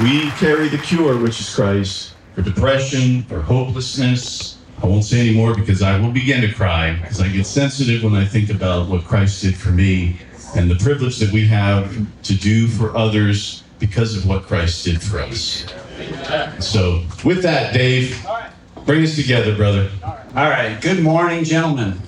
We carry the cure, which is Christ, for depression, for hopelessness. I won't say anymore because I will begin to cry because I get sensitive when I think about what Christ did for me and the privilege that we have to do for others because of what Christ did for us. So, with that, Dave, bring us together, brother. All right. Good morning, gentlemen.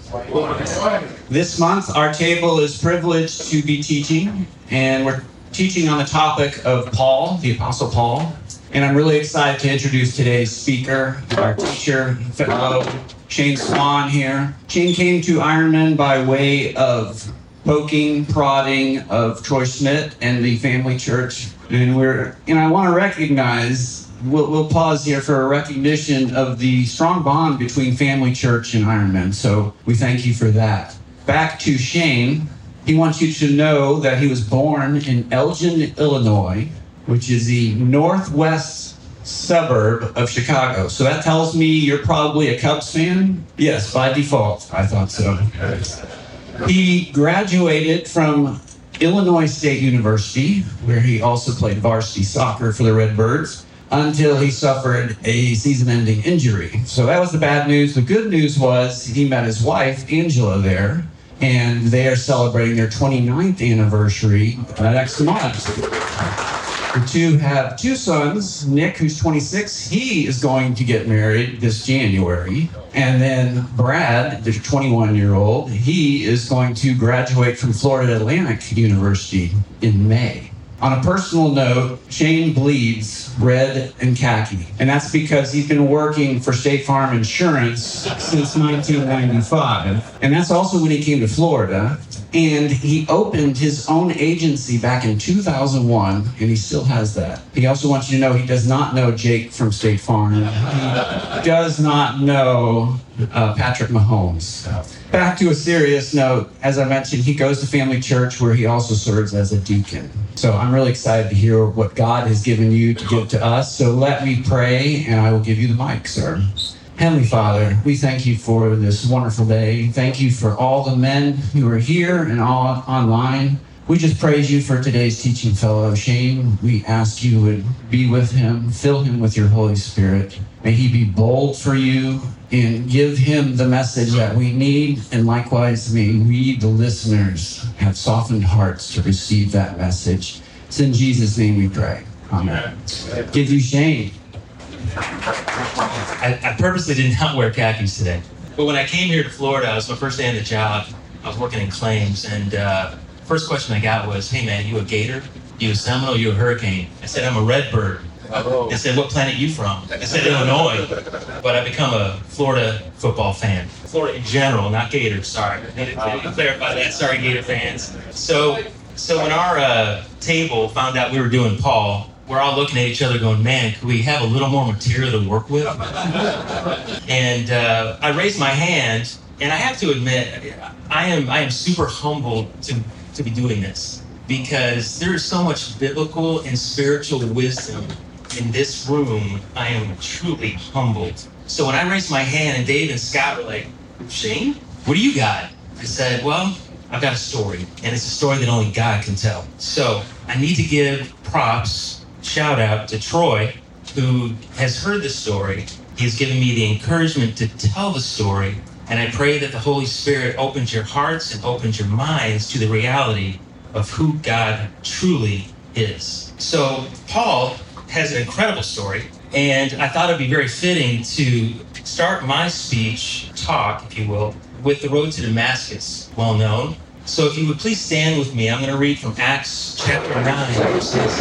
This month, our table is privileged to be teaching, and we're teaching on the topic of Paul, the Apostle Paul. And I'm really excited to introduce today's speaker, our teacher, fellow Shane Swan here. Shane came to IronMen by way of poking, prodding of Troy Smith and the family church. And we're, and I want to recognize, we'll, we'll pause here for a recognition of the strong bond between family church and IronMen. So we thank you for that. Back to Shane. He wants you to know that he was born in Elgin, Illinois, which is the northwest suburb of Chicago. So that tells me you're probably a Cubs fan? Yes, by default. I thought so. He graduated from Illinois State University, where he also played varsity soccer for the Redbirds until he suffered a season ending injury. So that was the bad news. The good news was he met his wife, Angela, there, and they are celebrating their 29th anniversary next month. The two have two sons. Nick, who's 26, he is going to get married this January. And then Brad, the 21 year old, he is going to graduate from Florida Atlantic University in May. On a personal note, Shane bleeds red and khaki, and that's because he's been working for State Farm Insurance since 1995. And that's also when he came to Florida. And he opened his own agency back in 2001, and he still has that. He also wants you to know he does not know Jake from State Farm. He does not know uh, Patrick Mahomes. Back to a serious note, as I mentioned, he goes to Family Church where he also serves as a deacon. So I'm really excited to hear what God has given you to give to us. So let me pray, and I will give you the mic, sir. Heavenly Father, we thank you for this wonderful day. Thank you for all the men who are here and all online. We just praise you for today's teaching fellow, Shane. We ask you would be with him, fill him with your Holy Spirit. May he be bold for you and give him the message that we need. And likewise, may we, the listeners, have softened hearts to receive that message. It's in Jesus' name we pray. Amen. Give you Shane. I, I purposely did not wear khakis today. But when I came here to Florida, it was my first day on the job. I was working in claims, and uh, first question I got was, "Hey man, you a Gator? You a Seminole? You a Hurricane?" I said, "I'm a Redbird." Oh. They said, "What planet you from?" I said, "Illinois." But I become a Florida football fan. Florida in general, not Gators. Sorry, I needed to clarify that. Sorry, Gator fans. So, so when our uh, table found out we were doing Paul, we're all looking at each other, going, "Man, could we have a little more material to work with?" and uh, I raised my hand, and I have to admit, I am I am super humbled to to be doing this because there is so much biblical and spiritual wisdom in this room. I am truly humbled. So when I raised my hand, and Dave and Scott were like, "Shane, what do you got?" I said, "Well." I've got a story, and it's a story that only God can tell. So I need to give props shout out to Troy, who has heard the story. He's given me the encouragement to tell the story. And I pray that the Holy Spirit opens your hearts and opens your minds to the reality of who God truly is. So, Paul has an incredible story. And I thought it'd be very fitting to start my speech, talk, if you will, with the road to Damascus, well known. So if you would please stand with me, I'm going to read from Acts chapter 9, verses,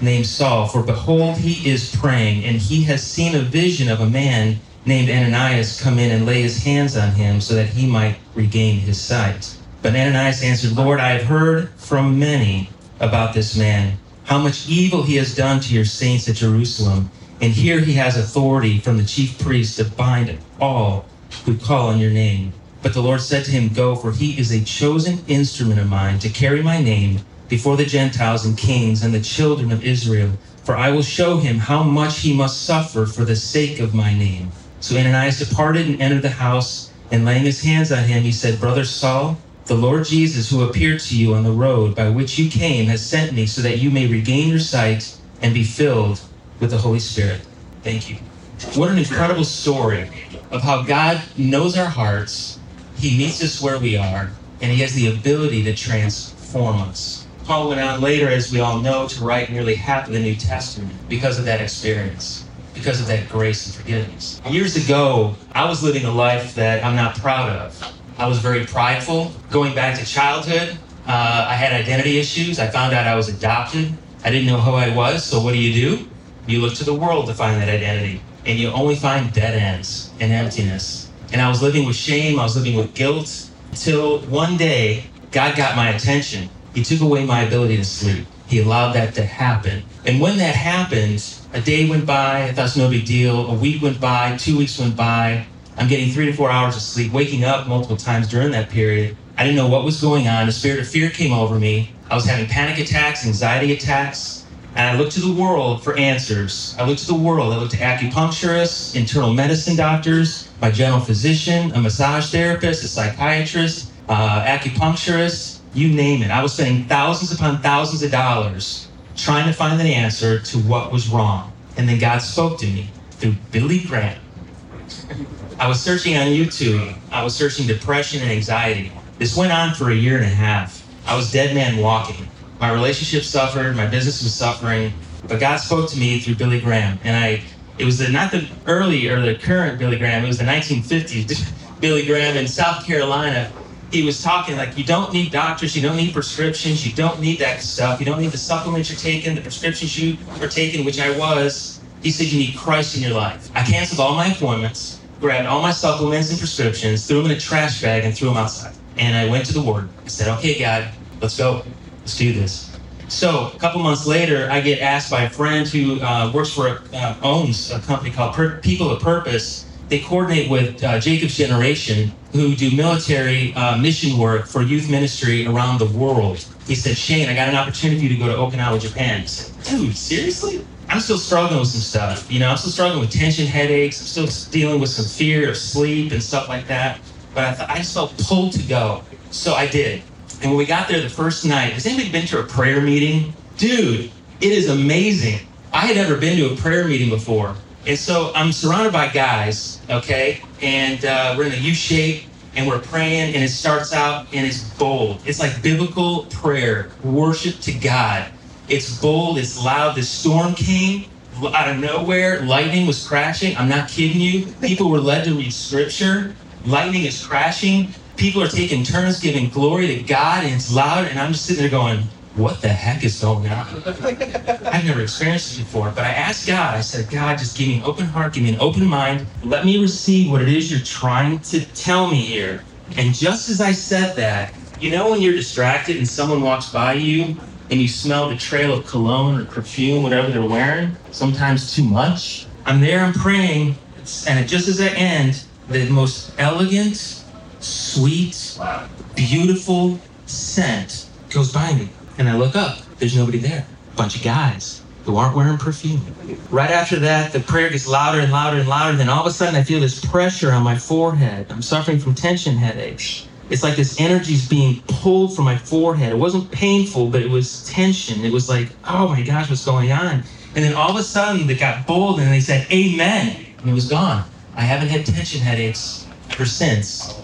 named Saul. For behold, he is praying, and he has seen a vision of a man named Ananias come in and lay his hands on him so that he might regain his sight. But Ananias answered, Lord, I have heard from many about this man, how much evil he has done to your saints at Jerusalem. And here he has authority from the chief priest to bind all who call on your name. But the Lord said to him, Go, for he is a chosen instrument of mine to carry my name before the Gentiles and kings and the children of Israel. For I will show him how much he must suffer for the sake of my name. So Ananias departed and entered the house, and laying his hands on him, he said, Brother Saul, the Lord Jesus, who appeared to you on the road by which you came, has sent me so that you may regain your sight and be filled with the Holy Spirit. Thank you. What an incredible story of how God knows our hearts, He meets us where we are, and He has the ability to transform us. Paul went on later, as we all know, to write nearly half of the New Testament because of that experience, because of that grace and forgiveness. Years ago, I was living a life that I'm not proud of. I was very prideful. Going back to childhood, uh, I had identity issues. I found out I was adopted. I didn't know who I was, so what do you do? You look to the world to find that identity, and you only find dead ends and emptiness. And I was living with shame, I was living with guilt, until one day, God got my attention. He took away my ability to sleep. He allowed that to happen. And when that happened, a day went by, I thought it was no big deal. A week went by, two weeks went by. I'm getting three to four hours of sleep, waking up multiple times during that period. I didn't know what was going on. A spirit of fear came over me. I was having panic attacks, anxiety attacks, and I looked to the world for answers. I looked to the world. I looked to acupuncturists, internal medicine doctors, my general physician, a massage therapist, a psychiatrist, uh, acupuncturist, you name it. I was spending thousands upon thousands of dollars trying to find an answer to what was wrong. And then God spoke to me through Billy Graham. I was searching on YouTube. I was searching depression and anxiety. This went on for a year and a half. I was dead man walking. My relationship suffered, my business was suffering, but God spoke to me through Billy Graham. And I it was the not the early or the current Billy Graham, it was the 1950s Billy Graham in South Carolina. He was talking like you don't need doctors, you don't need prescriptions, you don't need that stuff, you don't need the supplements you're taking, the prescriptions you are taking, which I was. He said you need Christ in your life. I canceled all my appointments grabbed all my supplements and prescriptions, threw them in a trash bag, and threw them outside. And I went to the Word. I said, okay, God, let's go. Let's do this. So a couple months later, I get asked by a friend who uh, works for, uh, owns a company called People of Purpose. They coordinate with uh, Jacob's Generation, who do military uh, mission work for youth ministry around the world. He said, Shane, I got an opportunity to go to Okinawa, Japan. I said, dude, seriously? I'm still struggling with some stuff. You know, I'm still struggling with tension headaches. I'm still dealing with some fear of sleep and stuff like that. But I, I just felt pulled to go. So I did. And when we got there the first night, has anybody been to a prayer meeting? Dude, it is amazing. I had never been to a prayer meeting before. And so I'm surrounded by guys, okay? And uh, we're in a U shape and we're praying, and it starts out and it's bold. It's like biblical prayer, worship to God. It's bold, it's loud. The storm came out of nowhere. Lightning was crashing. I'm not kidding you. People were led to read scripture. Lightning is crashing. People are taking turns giving glory to God, and it's loud. And I'm just sitting there going, what the heck is going on? I've never experienced this before, but I asked God, I said, God, just give me an open heart, give me an open mind. Let me receive what it is you're trying to tell me here. And just as I said that, you know when you're distracted and someone walks by you and you smell the trail of cologne or perfume, whatever they're wearing, sometimes too much. I'm there, I'm praying, and just as I end, the most elegant, sweet, beautiful scent goes by me. And I look up, there's nobody there. Bunch of guys who aren't wearing perfume. Right after that, the prayer gets louder and louder and louder. Then all of a sudden, I feel this pressure on my forehead. I'm suffering from tension headaches. It's like this energy is being pulled from my forehead. It wasn't painful, but it was tension. It was like, oh my gosh, what's going on? And then all of a sudden, they got bold and they said, Amen. And it was gone. I haven't had tension headaches ever since.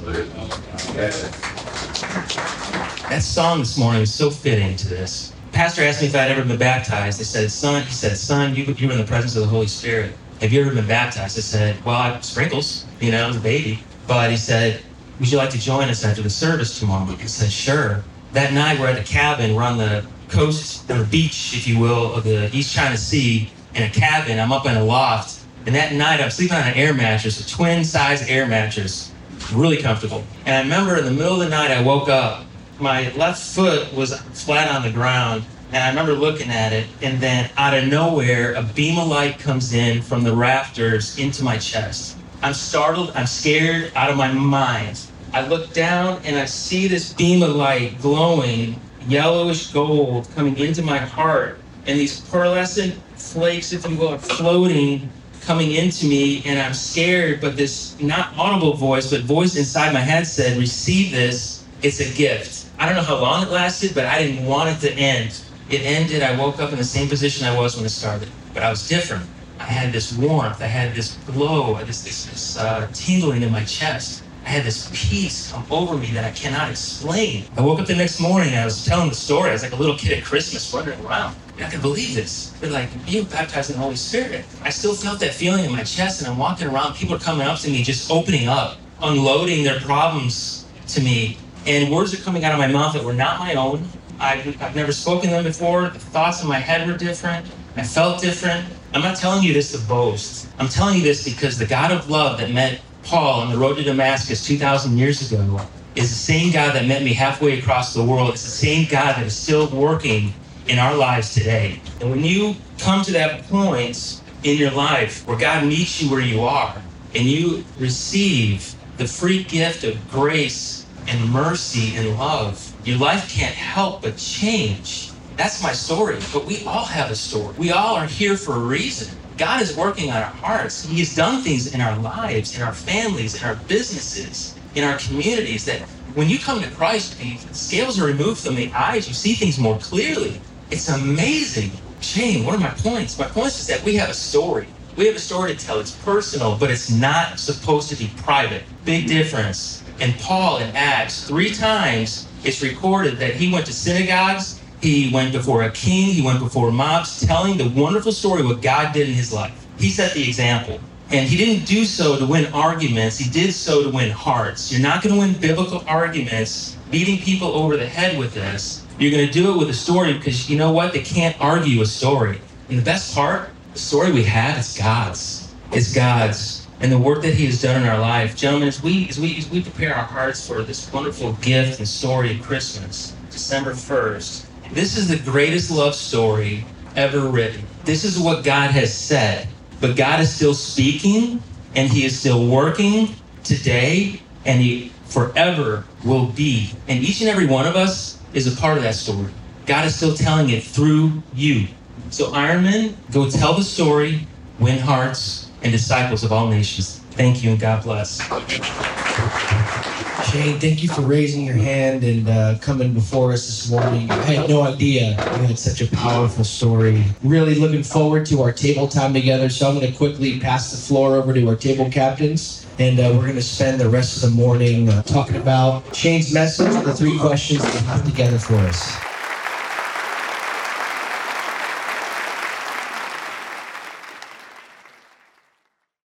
That song this morning is so fitting to this. Pastor asked me if I'd ever been baptized. I said, son, he said, son, you, you were in the presence of the Holy Spirit. Have you ever been baptized? I said, Well, I sprinkles, you know, as a baby. But he said, Would you like to join us after the service tomorrow? I said, Sure. That night, we're at the cabin. We're on the coast, or the beach, if you will, of the East China Sea in a cabin. I'm up in a loft. And that night, I'm sleeping on an air mattress, a twin size air mattress, really comfortable. And I remember in the middle of the night, I woke up. My left foot was flat on the ground. And I remember looking at it, and then out of nowhere, a beam of light comes in from the rafters into my chest. I'm startled, I'm scared, out of my mind. I look down and I see this beam of light glowing, yellowish gold, coming into my heart. And these pearlescent flakes, if you will, are floating, coming into me. And I'm scared, but this not audible voice, but voice inside my head said, Receive this, it's a gift. I don't know how long it lasted, but I didn't want it to end. It ended. I woke up in the same position I was when it started, but I was different. I had this warmth. I had this glow, this, this, this uh, tingling in my chest. I had this peace come over me that I cannot explain. I woke up the next morning and I was telling the story. I was like a little kid at Christmas wandering around. I can believe this. They're like, you baptized in the Holy Spirit. I still felt that feeling in my chest and I'm walking around. People are coming up to me, just opening up, unloading their problems to me. And words are coming out of my mouth that were not my own. I've, I've never spoken them before. The thoughts in my head were different. I felt different. I'm not telling you this to boast. I'm telling you this because the God of love that met Paul on the road to Damascus 2,000 years ago is the same God that met me halfway across the world. It's the same God that is still working in our lives today. And when you come to that point in your life where God meets you where you are and you receive the free gift of grace and mercy and love, your life can't help but change. That's my story. But we all have a story. We all are here for a reason. God is working on our hearts. He has done things in our lives, in our families, in our businesses, in our communities that when you come to Christ, the scales are removed from the eyes. You see things more clearly. It's amazing. Shane, what are my points? My points is that we have a story. We have a story to tell. It's personal, but it's not supposed to be private. Big difference. And Paul in Acts, three times it's recorded that he went to synagogues, he went before a king, he went before mobs, telling the wonderful story of what God did in his life. He set the example. And he didn't do so to win arguments, he did so to win hearts. You're not going to win biblical arguments beating people over the head with this. You're going to do it with a story because you know what? They can't argue a story. And the best part, the story we have is God's. It's God's and the work that He has done in our life. Gentlemen, as we, as we, as we prepare our hearts for this wonderful gift and story of Christmas, December 1st, this is the greatest love story ever written. This is what God has said. But God is still speaking and He is still working today and He forever will be. And each and every one of us is a part of that story. God is still telling it through you. So, IronMen, go tell the story, win hearts, and disciples of all nations. Thank you and God bless. Shane, thank you for raising your hand and uh, coming before us this morning. I had no idea you had such a powerful story. Really looking forward to our table time together. So I'm going to quickly pass the floor over to our table captains. And uh, we're going to spend the rest of the morning uh, talking about Shane's message, and the three questions that he put together for us.